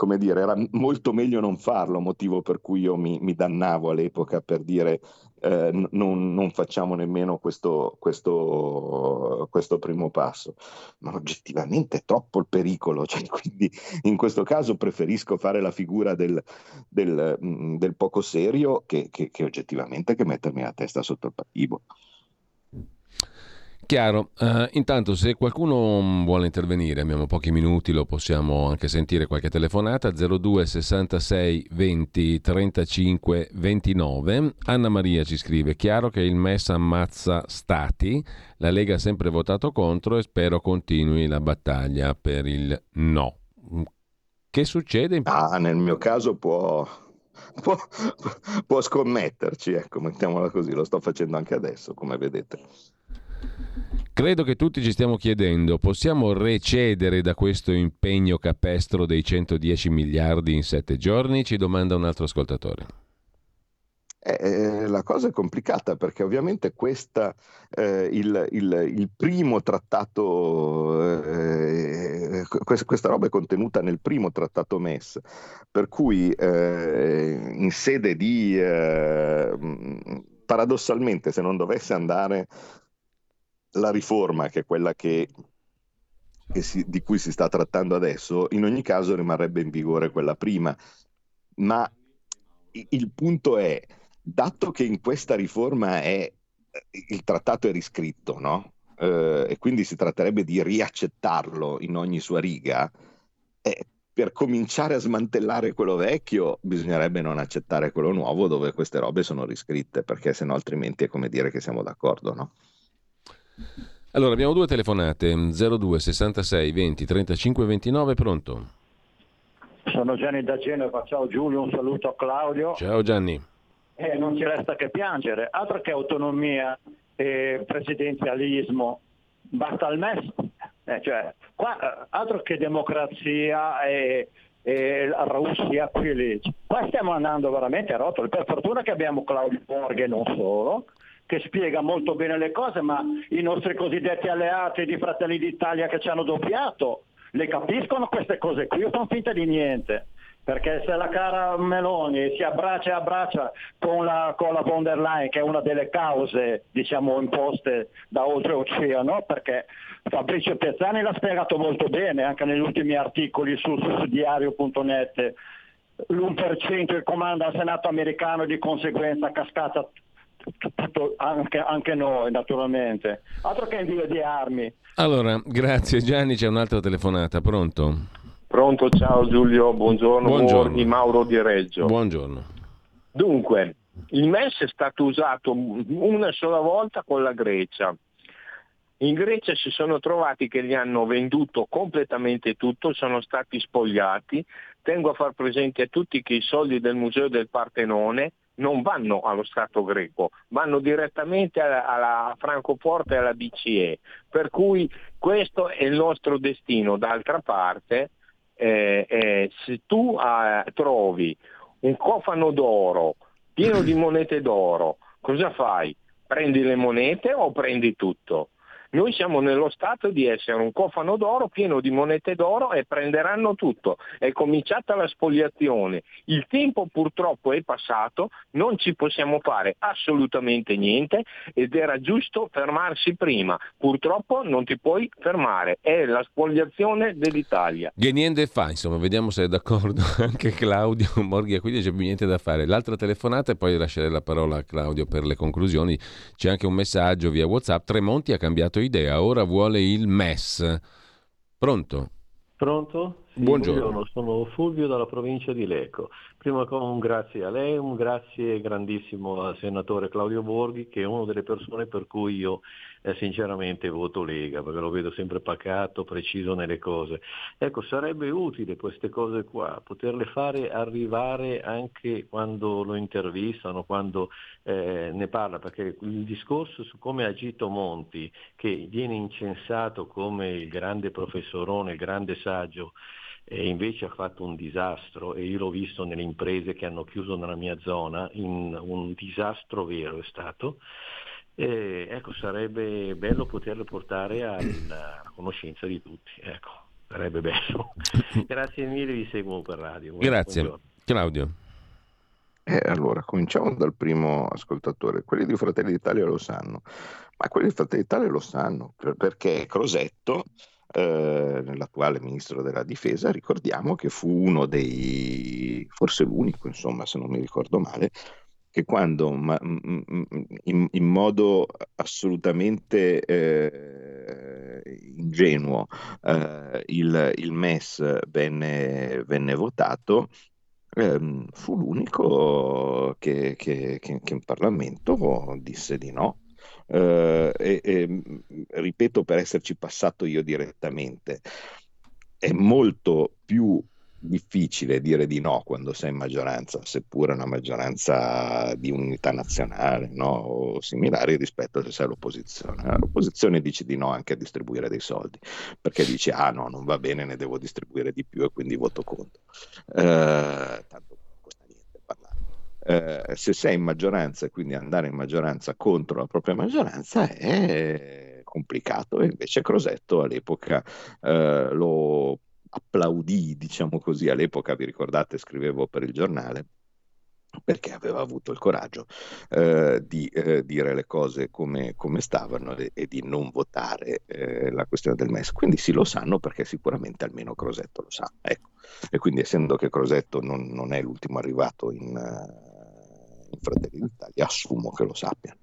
come dire, era molto meglio non farlo, motivo per cui io mi, mi dannavo all'epoca per dire eh, non, non, facciamo nemmeno questo, questo, questo, primo passo. Ma oggettivamente è troppo il pericolo, cioè, quindi in questo caso preferisco fare la figura del, del, mm, del poco serio che, che, che oggettivamente che mettermi la testa sotto il patibolo. Chiaro, uh, intanto se qualcuno vuole intervenire, abbiamo pochi minuti, lo possiamo anche sentire qualche telefonata 02 66 20 35 29. Anna Maria ci scrive, chiaro che il MES ammazza stati, la Lega ha sempre votato contro e spero continui la battaglia per il no. Che succede? Ah, nel mio caso può, può, può scommetterci, ecco, mettiamola così, lo sto facendo anche adesso, come vedete. Credo che tutti ci stiamo chiedendo, possiamo recedere da questo impegno capestro dei 110 miliardi in sette giorni? Ci domanda un altro ascoltatore. Eh, eh, la cosa è complicata perché ovviamente questa, eh, il, il, il, primo trattato, eh, questa, questa, roba è contenuta nel primo trattato MES, per cui eh, in sede di, eh, paradossalmente se non dovesse andare la riforma, che è quella che, che si, di cui si sta trattando adesso, in ogni caso rimarrebbe in vigore quella prima. Ma il punto è, dato che in questa riforma è, il trattato è riscritto, no? Eh, e quindi si tratterebbe di riaccettarlo in ogni sua riga, eh, per cominciare a smantellare quello vecchio bisognerebbe non accettare quello nuovo dove queste robe sono riscritte, perché sennò altrimenti è come dire che siamo d'accordo, no? Allora, abbiamo due telefonate, 02 66 20 35 29, pronto? Sono Gianni da Genova, ciao Giulio, un saluto a Claudio. Ciao Gianni. Eh, non ci resta che piangere, altro che autonomia e presidenzialismo, basta il MES, eh, cioè, qua, eh, altro che democrazia e, e la Russia qui lì. Qua stiamo andando veramente a rotolo, per fortuna che abbiamo Claudio Borghe non solo, che spiega molto bene le cose, ma i nostri cosiddetti alleati di Fratelli d'Italia che ci hanno doppiato le capiscono queste cose qui o fanno finta di niente? Perché se la cara Meloni si abbraccia e abbraccia con la, con la von der Leyen, che è una delle cause diciamo, imposte da oltreoceano, perché Fabrizio Pezzani l'ha spiegato molto bene anche negli ultimi articoli su sussidiario.net, l'1% che comanda al Senato americano e di conseguenza cascata tutto, anche, anche, noi naturalmente. Altro che invio di armi. Allora, grazie Gianni, c'è un'altra telefonata, pronto? Pronto, ciao Giulio, buongiorno, buongiorno. di Mauro di Reggio. Buongiorno. Dunque, il MES è stato usato una sola volta con la Grecia. In Grecia si sono trovati che gli hanno venduto completamente tutto, sono stati spogliati. Tengo a far presente a tutti che i soldi del Museo del Partenone non vanno allo Stato greco, vanno direttamente alla, alla Francoforte e alla BCE. Per cui questo è il nostro destino. D'altra parte, eh, eh, se tu eh, trovi un cofano d'oro pieno di monete d'oro, cosa fai? Prendi le monete o prendi tutto? Noi siamo nello stato di essere un cofano d'oro pieno di monete d'oro e prenderanno tutto. È cominciata la spoliazione. Il tempo purtroppo è passato, non ci possiamo fare assolutamente niente ed era giusto fermarsi prima. Purtroppo non ti puoi fermare, è la spoliazione dell'Italia. Che niente fa, insomma, vediamo se è d'accordo anche Claudio Morghia, quindi c'è più niente da fare. L'altra telefonata e poi lascerei la parola a Claudio per le conclusioni. C'è anche un messaggio via WhatsApp. Tremonti ha cambiato idea, ora vuole il MES. Pronto? Pronto? Sì, buongiorno. buongiorno. sono Fulvio dalla provincia di Lecco. Prima un grazie a lei, un grazie grandissimo al senatore Claudio Borghi che è una delle persone per cui io eh, sinceramente voto Lega, perché lo vedo sempre pacato, preciso nelle cose. Ecco, sarebbe utile queste cose qua, poterle fare arrivare anche quando lo intervistano, quando eh, ne parla, perché il discorso su come ha agito Monti, che viene incensato come il grande professorone, il grande saggio, e invece ha fatto un disastro e io l'ho visto nelle imprese che hanno chiuso nella mia zona, un disastro vero è stato. E, ecco, sarebbe bello poterlo portare alla conoscenza di tutti. Ecco, sarebbe bello. Grazie mille, vi seguo per radio. Grazie. Buongiorno. Claudio. Eh, allora, cominciamo dal primo ascoltatore. Quelli di Fratelli d'Italia lo sanno, ma quelli di Fratelli d'Italia lo sanno perché Crosetto, eh, nell'attuale ministro della difesa, ricordiamo che fu uno dei, forse l'unico, insomma, se non mi ricordo male, che quando ma, in, in, modo assolutamente eh, ingenuo eh, il, il, MES venne, venne votato, ehm, fu l'unico che, che, che, che, in Parlamento disse di no. Eh, e, e, ripeto per esserci passato io direttamente, è molto più difficile dire di no quando sei in maggioranza, seppure una maggioranza di unità nazionale no? o similari rispetto a se sei all'opposizione. L'opposizione dice di no anche a distribuire dei soldi, perché dice ah no, non va bene, ne devo distribuire di più e quindi voto contro. Eh, tanto non costa niente parlare. Eh, se sei in maggioranza e quindi andare in maggioranza contro la propria maggioranza è complicato e invece Crosetto all'epoca eh, lo applaudì, diciamo così, all'epoca, vi ricordate, scrivevo per il giornale, perché aveva avuto il coraggio eh, di eh, dire le cose come, come stavano e, e, di non votare eh, la questione del MES. Quindi sì, lo sanno perché sicuramente almeno Crosetto lo sa. Ecco. E quindi essendo che Crosetto non, non è l'ultimo arrivato in, uh, Fratelli d'Italia, assumo che lo sappiano.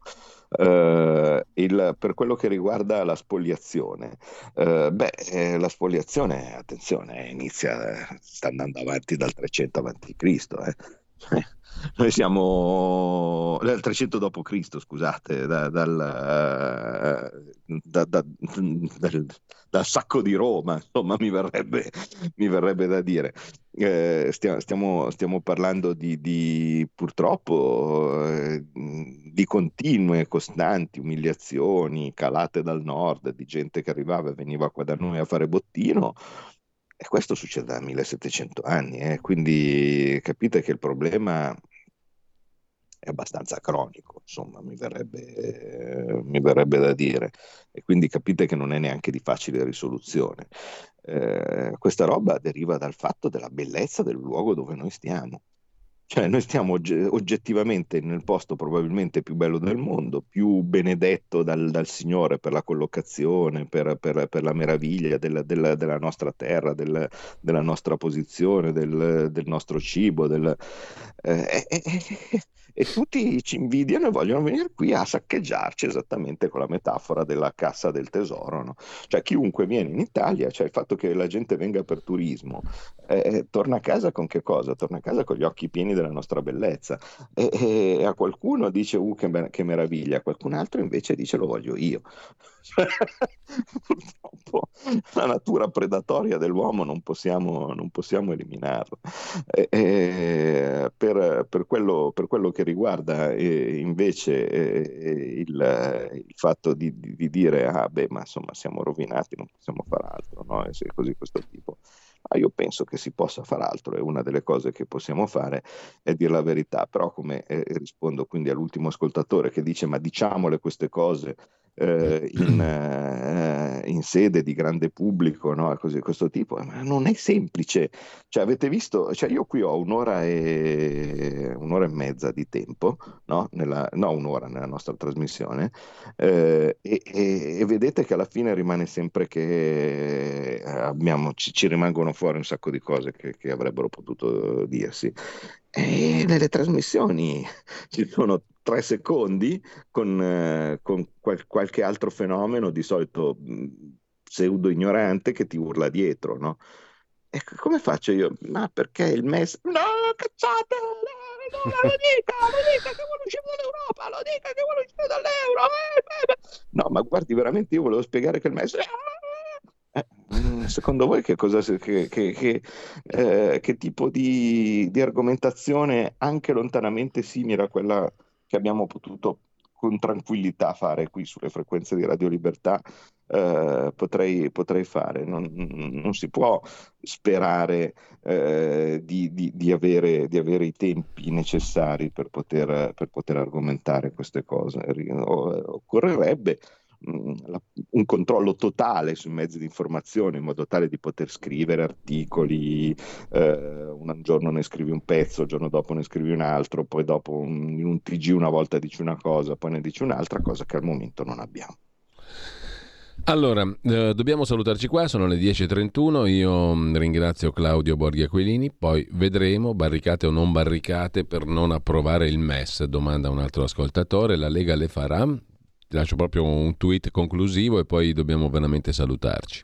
Uh, il, per quello che riguarda la spoliazione, uh, beh, eh, la spoliazione, attenzione, inizia, sta andando avanti dal 300 avanti Cristo. Eh. Noi siamo dal 300 d.C., scusate, da, dal, uh, da, da, dal, dal, sacco di Roma, insomma, mi verrebbe, mi verrebbe da dire. Eh, stiamo, stiamo, stiamo, parlando di, di purtroppo eh, di continue, costanti umiliazioni calate dal nord, di gente che arrivava e veniva qua da noi a fare bottino. E questo succede da 1700 anni, eh? quindi capite che il problema è abbastanza cronico, insomma, mi verrebbe, eh, mi verrebbe, da dire. E quindi capite che non è neanche di facile risoluzione. Eh, questa roba deriva dal fatto della bellezza del luogo dove noi stiamo. Cioè, noi stiamo oggettivamente nel posto probabilmente più bello del mondo, più benedetto dal, dal Signore per la collocazione, per, per, per la meraviglia della, della, della nostra terra, del, della nostra posizione, del, del nostro cibo. Del, eh, eh, eh, e tutti ci invidiano e vogliono venire qui a saccheggiarci esattamente con la metafora della cassa del tesoro. No? Cioè chiunque viene in Italia, cioè il fatto che la gente venga per turismo, eh, eh torna a casa con che cosa? Torna a casa con gli occhi pieni della nostra bellezza e, e a qualcuno dice uh che, che meraviglia, a qualcun altro invece dice lo voglio io. Purtroppo la natura predatoria dell'uomo non possiamo, non possiamo eliminarla. E, e per, per, quello, per, quello, che riguarda eh, invece eh, il, il, fatto di, di, di, dire ah beh ma insomma siamo rovinati, non possiamo fare altro, no? e se così questo tipo. Ma io penso che si possa fare altro e una delle cose che possiamo fare è dire la verità, però come eh, rispondo quindi all'ultimo ascoltatore che dice ma diciamole queste cose eh, in, eh, in, sede di grande pubblico, no? Così, questo tipo, ma non è semplice. Cioè, avete visto, cioè io qui ho un'ora e, un'ora e mezza di tempo, no? Nella, no un'ora nella nostra trasmissione, eh, e, e, e, vedete che alla fine rimane sempre che abbiamo, ci, ci, rimangono fuori un sacco di cose che, che avrebbero potuto dirsi. E nelle trasmissioni ci sono tre secondi con, eh, con qual- qualche altro fenomeno, di solito pseudo ignorante, che ti urla dietro, no? E come faccio io? Ma perché il MES... No, cacciate! No, lo dica, lo dica che vuole uscire dall'Europa, lo dica che vuole uscire dall'euro. Eh, eh, eh. No, ma guardi, veramente io volevo spiegare che il MES... Eh, secondo voi che, cosa, che, che, che eh, tipo di, di, argomentazione anche lontanamente simile a quella che abbiamo potuto con tranquillità fare qui sulle frequenze di Radio Libertà, eh, potrei, potrei, fare. Non, non, si può sperare eh, di, di, di, avere, di, avere, i tempi necessari per poter, per poter argomentare queste cose. Occorrerebbe un controllo totale sui mezzi di informazione in modo tale di poter scrivere articoli, eh, un giorno ne scrivi un pezzo, il giorno dopo ne scrivi un altro, poi dopo un, in un TG una volta dici una cosa, poi ne dici un'altra cosa che al momento non abbiamo. Allora, eh, dobbiamo salutarci qua, sono le 10.31, io mm, ringrazio Claudio Borghi Aquilini, poi vedremo, barricate o non barricate per non approvare il MES, domanda un altro ascoltatore, la Lega le farà, ti lascio proprio un tweet conclusivo e poi dobbiamo veramente salutarci.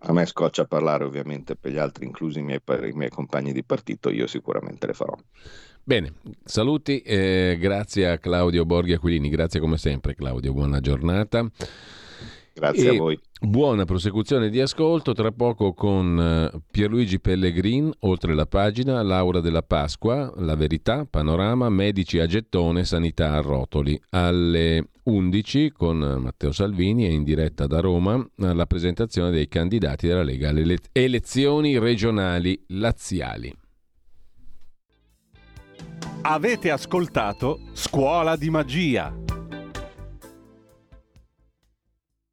A me scoccia parlare ovviamente per gli altri, inclusi i miei, i miei compagni di partito, io sicuramente le farò. Bene, saluti, eh, grazie a Claudio Borghi Aquilini, grazie come sempre Claudio, buona giornata. Grazie e a voi. Buona prosecuzione di ascolto, tra poco con eh, Pierluigi Pellegrin, oltre la pagina, Laura della Pasqua, La Verità, Panorama, Medici a gettone, Sanità a rotoli. Alle 11 con Matteo Salvini e in diretta da Roma la presentazione dei candidati della Lega alle elezioni regionali laziali. Avete ascoltato Scuola di Magia